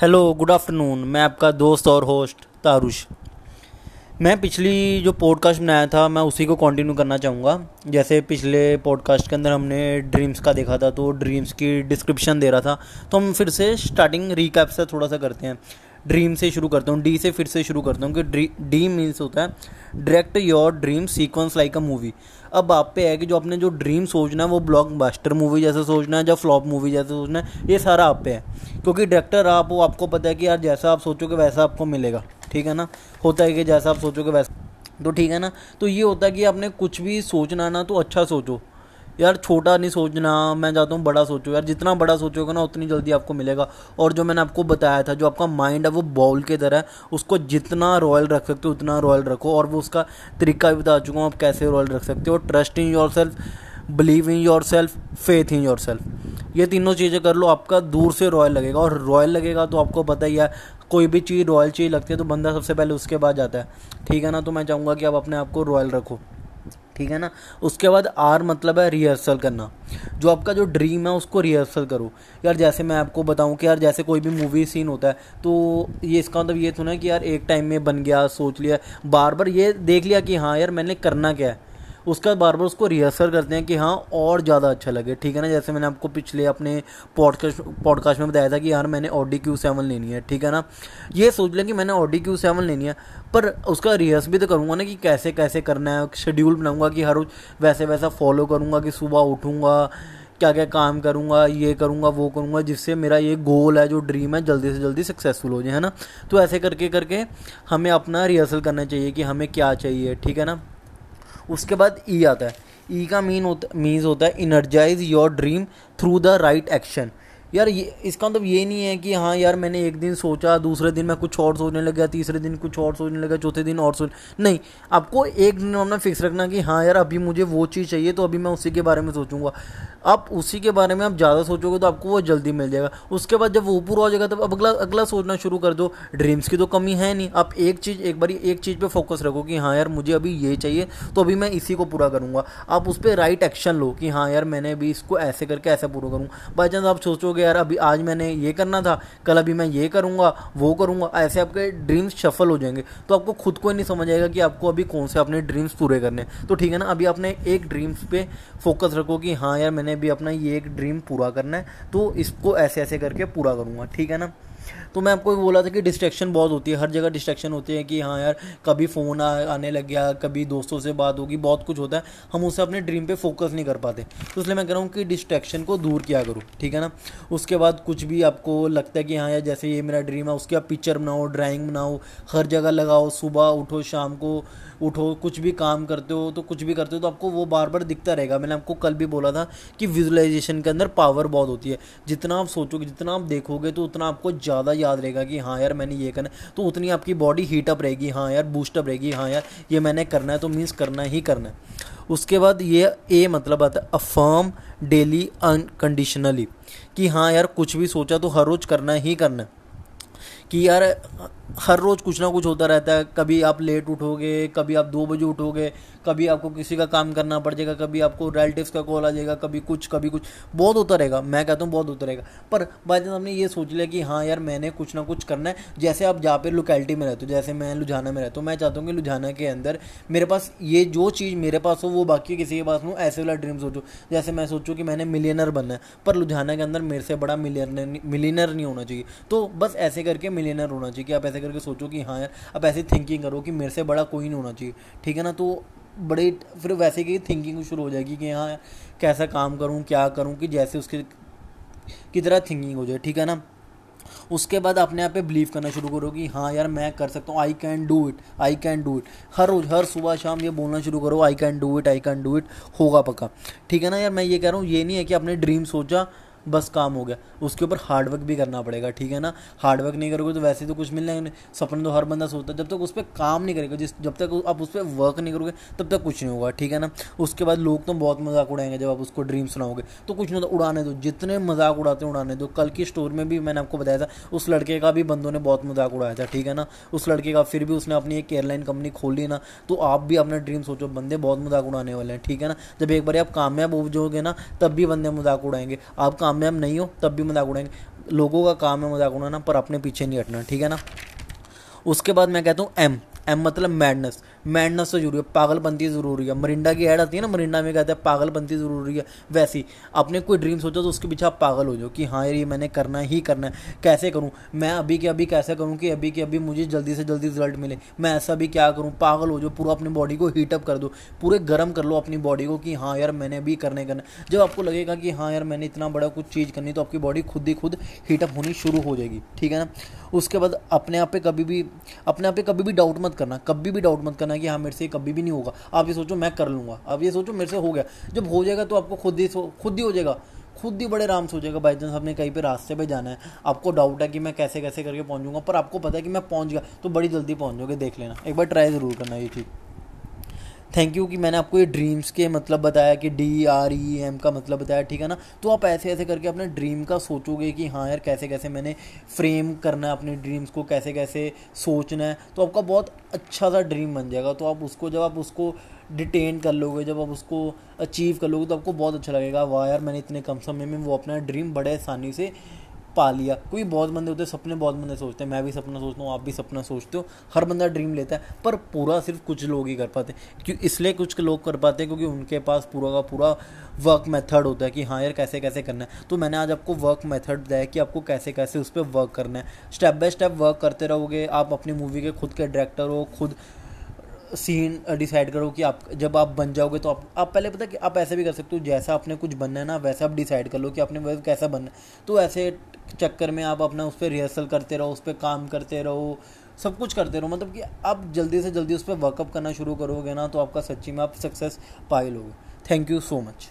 Hello good afternoon मैं आपका दोस्त और होस्ट तारुश मैं पिछली जो पॉडकास्ट बनाया था, मैं उसी को कंटिन्यू करना चाहूँगा। जैसे पिछले पॉडकास्ट के अंदर हमने ड्रीम्स का देखा था तो ड्रीम्स की डिस्क्रिप्शन दे रहा था। तो हम फिर से स्टार्टिंग रिकैप से थोड़ा सा करते हैं। ड्रीम से शुरू करता हूँ, डी से फिर से शुरू करता हूँ कि डी मीन्स होता है direct your dream sequence like a movie अब आप पे है कि जो आपने जो ड्रीम सोचना है, वो ब्लॉक बास्टर मूवी जैसे सोचना है, या फ्लॉप मूवी जैसे सोचना है, ये सारा आप पे है. क्योंकि डायरेक्टर आप, वो आपको पता है कि यार जैसा आप सोचोगे, वैसा आपको मिलेगा. ठीक है ना? होता है कि जैसा आप सोचोगे, वैसा. तो ठीक है ना? तो ये होता है कि आपने कुछ भी सोचना ना तो अच्छा सोचो. यार छोटा नहीं सोचना, मैं चाहता हूँ बड़ा सोचो। यार जितना बड़ा सोचोगे ना, उतनी जल्दी आपको मिलेगा। और जो मैंने आपको बताया था, जो आपका माइंड है, वो बॉल की तरह है। उसको जितना रॉयल रख सकते हो, उतना रॉयल रखो। और वो उसका तरीका भी बता चुका हूँ, आप कैसे रॉयल रख सकते हो। Trust in yourself believe in yourself faith in yourself ये तीनों चीज़ें कर लो, आपका दूर से रॉयल लगेगा। और रॉयल लगेगा तो आपको पता ही है, कोई भी चीज़ रॉयल चीज़ लगती है तो बंदा सबसे पहले उसके बाद जाता है। ठीक है ना? तो मैं चाहूँगा कि आप अपने आप को रॉयल रखो। ठीक है ना? उसके बाद आर मतलब है रिहर्सल करना। जो आपका जो ड्रीम है, उसको रिहर्सल करो। यार जैसे मैं आपको बताऊँ कि यार जैसे कोई भी मूवी सीन होता है तो ये इसका मतलब ये थोड़ा कि यार एक टाइम में बन गया, सोच लिया। बार बार ये देख लिया कि हाँ यार मैंने करना क्या है? उसका बार बार उसको रिहर्सल करते हैं कि हाँ और ज़्यादा अच्छा लगे। ठीक है ना? जैसे मैंने आपको पिछले अपने पॉडकास्ट पॉडकास्ट में बताया था कि यार मैंने ऑडी क्यू सेवन लेनी है। ठीक है ना? ये सोच लें कि मैंने ऑडी क्यू सेवन लेनी है, पर उसका रिहर्स भी तो करूँगा ना कि कैसे कैसे करना है शेड्यूल बनाऊँगा कि हर रोज़ वैसे, वैसा फॉलो करूँगा कि सुबह उठूँगा, क्या क्या काम करूँगा, ये करूँगा, वो करूँगा, जिससे मेरा ये गोल है, जो ड्रीम है, जल्दी से जल्दी सक्सेसफुल हो जाए, है ना? तो ऐसे करके करके हमें अपना रिहर्सल करना चाहिए कि हमें क्या चाहिए। ठीक है ना? उसके बाद ई आता है। ई का मीन होता मीन्स होता है energise your dream through the right action यार ये, इसका मतलब ये नहीं है कि हाँ यार मैंने एक दिन सोचा, दूसरे दिन मैं कुछ और सोचने लग गया तीसरे दिन कुछ और सोचने लगा, चौथे दिन और सोच, नहीं, आपको एक दिन अपना फिक्स रखना कि हाँ यार अभी मुझे वो चीज़ चाहिए तो अभी मैं उसी के बारे में सोचूँगा। आप उसी के बारे में आप ज़्यादा सोचोगे तो आपको वो जल्दी मिल जाएगा। उसके बाद जब वो पूरा हो जाएगा तब अगला अगला सोचना शुरू कर दो। ड्रीम्स की तो कमी है नहीं। आप एक चीज़, एक बार एक चीज़ पे फोकस रखो कि हाँ यार मुझे अभी ये चाहिए तो अभी मैं इसी को पूरा करूँगा। आप उस पर राइट एक्शन लो कि हाँ यार मैंने अभी इसको ऐसे करके ऐसा पूरा करूँ। बाई चांस आप सोचोगे यार, अभी आज मैंने ये करना था, कल अभी मैं ये करूँगा, वो करूँगा। ऐसे आपके ड्रीम्स सफल हो जाएँगे। तो आपको खुद को ही नहीं समझ आएगा कि आपको अभी कौन से अपने ड्रीम्स पूरे करने तो ठीक है ना, अभी आपने एक ड्रीम्स पे फोकस रखो कि हाँ यार, मैंने अभी अपना ये एक ड्रीम पूरा करना है तो इसको ऐसे ऐसे करके पूरा करूँगा। ठीक है ना? तो मैं आपको बोला था कि डिस्ट्रैक्शन बहुत होती है, हर जगह डिस्ट्रैक्शन होती है कि हाँ यार, कभी फ़ोन आने लग गया, कभी दोस्तों से बात होगी, बहुत कुछ होता है, हम उससे अपने ड्रीम पे फोकस नहीं कर पाते। तो इसलिए मैं कह रहा हूँ कि डिस्ट्रैक्शन को दूर किया करो, ठीक है ना? उसके बाद कुछ भी आपको लगता है कि हाँ यार, जैसे ये मेरा ड्रीम है, उसके आप पिक्चर बनाओ ड्राइंग बनाओ, हर जगह लगाओ, सुबह उठो, शाम को उठो, कुछ भी काम करते हो तो कुछ भी करते हो तो आपको वो बार बार दिखता रहेगा। मैंने आपको कल भी बोला था कि विजुअलाइजेशन के अंदर पावर बहुत होती है। जितना आप सोचोगे, जितना आप देखोगे तो उतना आपको ज़्यादा याद रहेगा कि हाँ यार मैंने ये करना तो उतनी आपकी बॉडी हीटअप रहेगी हाँ यार बूस्टअप रहेगी हाँ यार ये मैंने करना है तो मीन्स करना ही करना है। उसके बाद ये ए मतलब आता है अफर्म डेली अनकंडीशनली कि हाँ यार कुछ भी सोचा तो हर रोज़ करना ही करना है। कि यार, हर रोज़ कुछ ना कुछ होता रहता है। कभी आप लेट उठोगे, कभी आप दो बजे उठोगे, कभी आपको किसी का काम करना पड़ जाएगा, कभी आपको रिलेटिव्स का कॉल आ जाएगा, कभी कुछ कभी कुछ। बहुत होता रहेगा, मैं कहता हूँ बहुत होता रहेगा। पर बाई चांस आपने ये सोच लिया कि हाँ यार, मैंने कुछ ना कुछ करना है। जैसे आप जहाँ पे लोकेलिटी में रहते हो, जैसे मैं लुधियाना में रहता हूँ, मैं चाहता हूँ कि लुधियाना के अंदर मेरे पास ये जो चीज़ मेरे पास हो, वो बाकी किसी के पास हो, ऐसे वाला ड्रीम सोचो। जैसे मैं सोचूँ कि मैंने मिलियनर बनना है, पर लुधियाना के अंदर मेरे से बड़ा मिलियनर मिलियनर नहीं होना चाहिए। तो बस ऐसे करके मिलियनर होना चाहिए कि आप ऐसे करके सोचो कि हाँ यार, आप ऐसी थिंकिंग करो कि मेरे से बड़ा कोई नहीं होना चाहिए, ठीक है ना? तो बड़े, फिर वैसे की थिंकिंग शुरू हो जाएगी कि हाँ कैसा काम करूँ, क्या करूँ कि जैसे उसके की तरह थिंकिंग हो जाए, ठीक है ना? उसके बाद अपने आप पे बिलीव करना शुरू करो कि हाँ यार, मैं कर सकता हूँ I can do it I can do it हर रोज़, हर सुबह, शाम ये बोलना शुरू करो I can do it I can do it होगा पक्का। ठीक है ना यार, मैं ये कह रहा हूँ, ये नहीं है कि अपने ड्रीम सोचा बस काम हो गया। उसके ऊपर हार्डवर्क भी करना पड़ेगा, ठीक है ना? हार्डवर्क नहीं करोगे तो वैसे तो कुछ मिलना नहीं, सपने तो हर बंदा सोचता है। जब तक उस पर काम नहीं करेगा, जिस, जब तक आप उस पर वर्क नहीं करोगे, तब तक कुछ नहीं होगा, ठीक है ना? उसके बाद लोग तो बहुत मज़ाक उड़ाएँगे जब आप उसको ड्रीम सुनाओगे। तो कुछ नहीं होता, उड़ाने दो, जितने मज़ाक उड़ाते हैं उड़ाने दो। कल की स्टोर में भी मैंने आपको बताया था, उस लड़के का भी बंदों ने बहुत मज़ाक उड़ाया था, ठीक है ना? उस लड़के का फिर भी उसने अपनी एक एयरलाइन कंपनी खोली ना तो आप भी अपना ड्रीम सोचो, बंदे बहुत मज़ाक उड़ाने वाले हैं, ठीक है ना? जब एक बार आप कामयाब हो जाओगे ना, तब भी बंदे मज़ाक उड़ाएँगे। आप कामयाब नहीं हो, तब भी मज़ाक उड़ाएँगे। लोगों का काम है मज़ाक उड़ाना, पर अपने पीछे नहीं हटना, ठीक है ना? उसके बाद मैं कहता हूँ एम एम मतलब मैडनेस मैडनेस तो ज़रूरी है, पागलपंती ज़रूरी है। मरिंडा की ऐड आती है ना, मरिंडा में कहते हैं, पागलपंती ज़रूरी है। वैसी, आपने कोई ड्रीम सोचा तो उसके पीछे आप पागल हो जाओ कि हाँ यार, ये मैंने करना ही करना है। कैसे करूँ? मैं अभी के अभी कैसे करूँ कि अभी के अभी मुझे जल्दी से जल्दी रिज़ल्ट मिले? मैं ऐसा भी क्या करूँ? पागल हो जाओ, पूरा अपनी बॉडी को हीटअप कर दो। पूरे गर्म कर लो अपनी बॉडी को कि हाँ यार, मैंने अभी करने करना जब आपको लगेगा कि हाँ यार, मैंने इतना बड़ा कुछ चीज़ करनी तो आपकी बॉडी खुद ही खुद हीटअप होनी शुरू हो जाएगी। ठीक है ना? उसके बाद अपने आप पे कभी भी, अपने आप पे कभी भी डाउट मत करना। कभी भी डाउट मत करना कि हाँ मेरे से कभी भी नहीं होगा। आप ये सोचो, मैं कर लूँगा। आप ये सोचो, मेरे से हो गया। जब हो जाएगा तो आपको खुद ही खुद ही हो जाएगा। खुद ही बड़े आराम से हो जाएगा। बाई चांस आपने कहीं पर रास्ते पर जाना है। आपको डाउट है कि मैं कैसे कैसे करके पहुंचूँगा, पर आपको पता है कि मैं पहुँच गया। तो बड़ी जल्दी पहुँच जाओगे देख लेना। एक बार ट्राई ज़रूर करना ये चीज़। थैंक यू कि मैंने आपको ये ड्रीम्स के मतलब बताया कि डी आर ई एम का मतलब बताया, ठीक है ना? तो आप ऐसे ऐसे करके अपने ड्रीम का सोचोगे कि हाँ यार, कैसे कैसे मैंने फ्रेम करना है अपने ड्रीम्स को, कैसे कैसे सोचना है तो आपका बहुत अच्छा सा ड्रीम बन जाएगा। तो आप उसको, जब आप उसको डिटेन कर लोगे, जब आप उसको अचीव कर लोगे तो आपको बहुत अच्छा लगेगा। वाह यार, मैंने इतने कम समय में वो अपना ड्रीम बड़े आसानी से पा लिया। क्योंकि बहुत बंदे होते हैं, सपने बहुत बंदे सोचते हैं। मैं भी सपना सोचता हूँ, आप भी सपना सोचते हो। हर बंदा ड्रीम लेता है, पर पूरा सिर्फ़ कुछ लोग ही कर पाते हैं। क्यों, इसलिए कुछ लोग कर पाते हैं, क्योंकि उनके पास पूरा का पूरा वर्क मेथड होता है कि हाँ यार, कैसे कैसे करना है? तो मैंने आज आपको वर्क मेथड है कि आपको कैसे कैसे उस पर वर्क करना है। स्टेप बाय स्टेप वर्क करते रहोगे, आप अपनी मूवी के खुद के डायरेक्टर हो, खुद सीन डिसाइड करो कि आप, जब आप बन जाओगे तो आप आप पहले पता कि आप ऐसे भी कर सकते हो, जैसा आपने कुछ बनना है ना, वैसा आप डिसाइड कर लो कि आपने वैसे कैसा बनना है। तो ऐसे चक्कर में आप अपना उस पर रिहर्सल करते रहो, उस पर काम करते रहो, सब कुछ करते रहो। मतलब कि आप जल्दी से जल्दी उस पर वर्कअप करना शुरू करोगे ना तो आपका सच्ची में आप सक्सेस पा लोगे। Thank you so much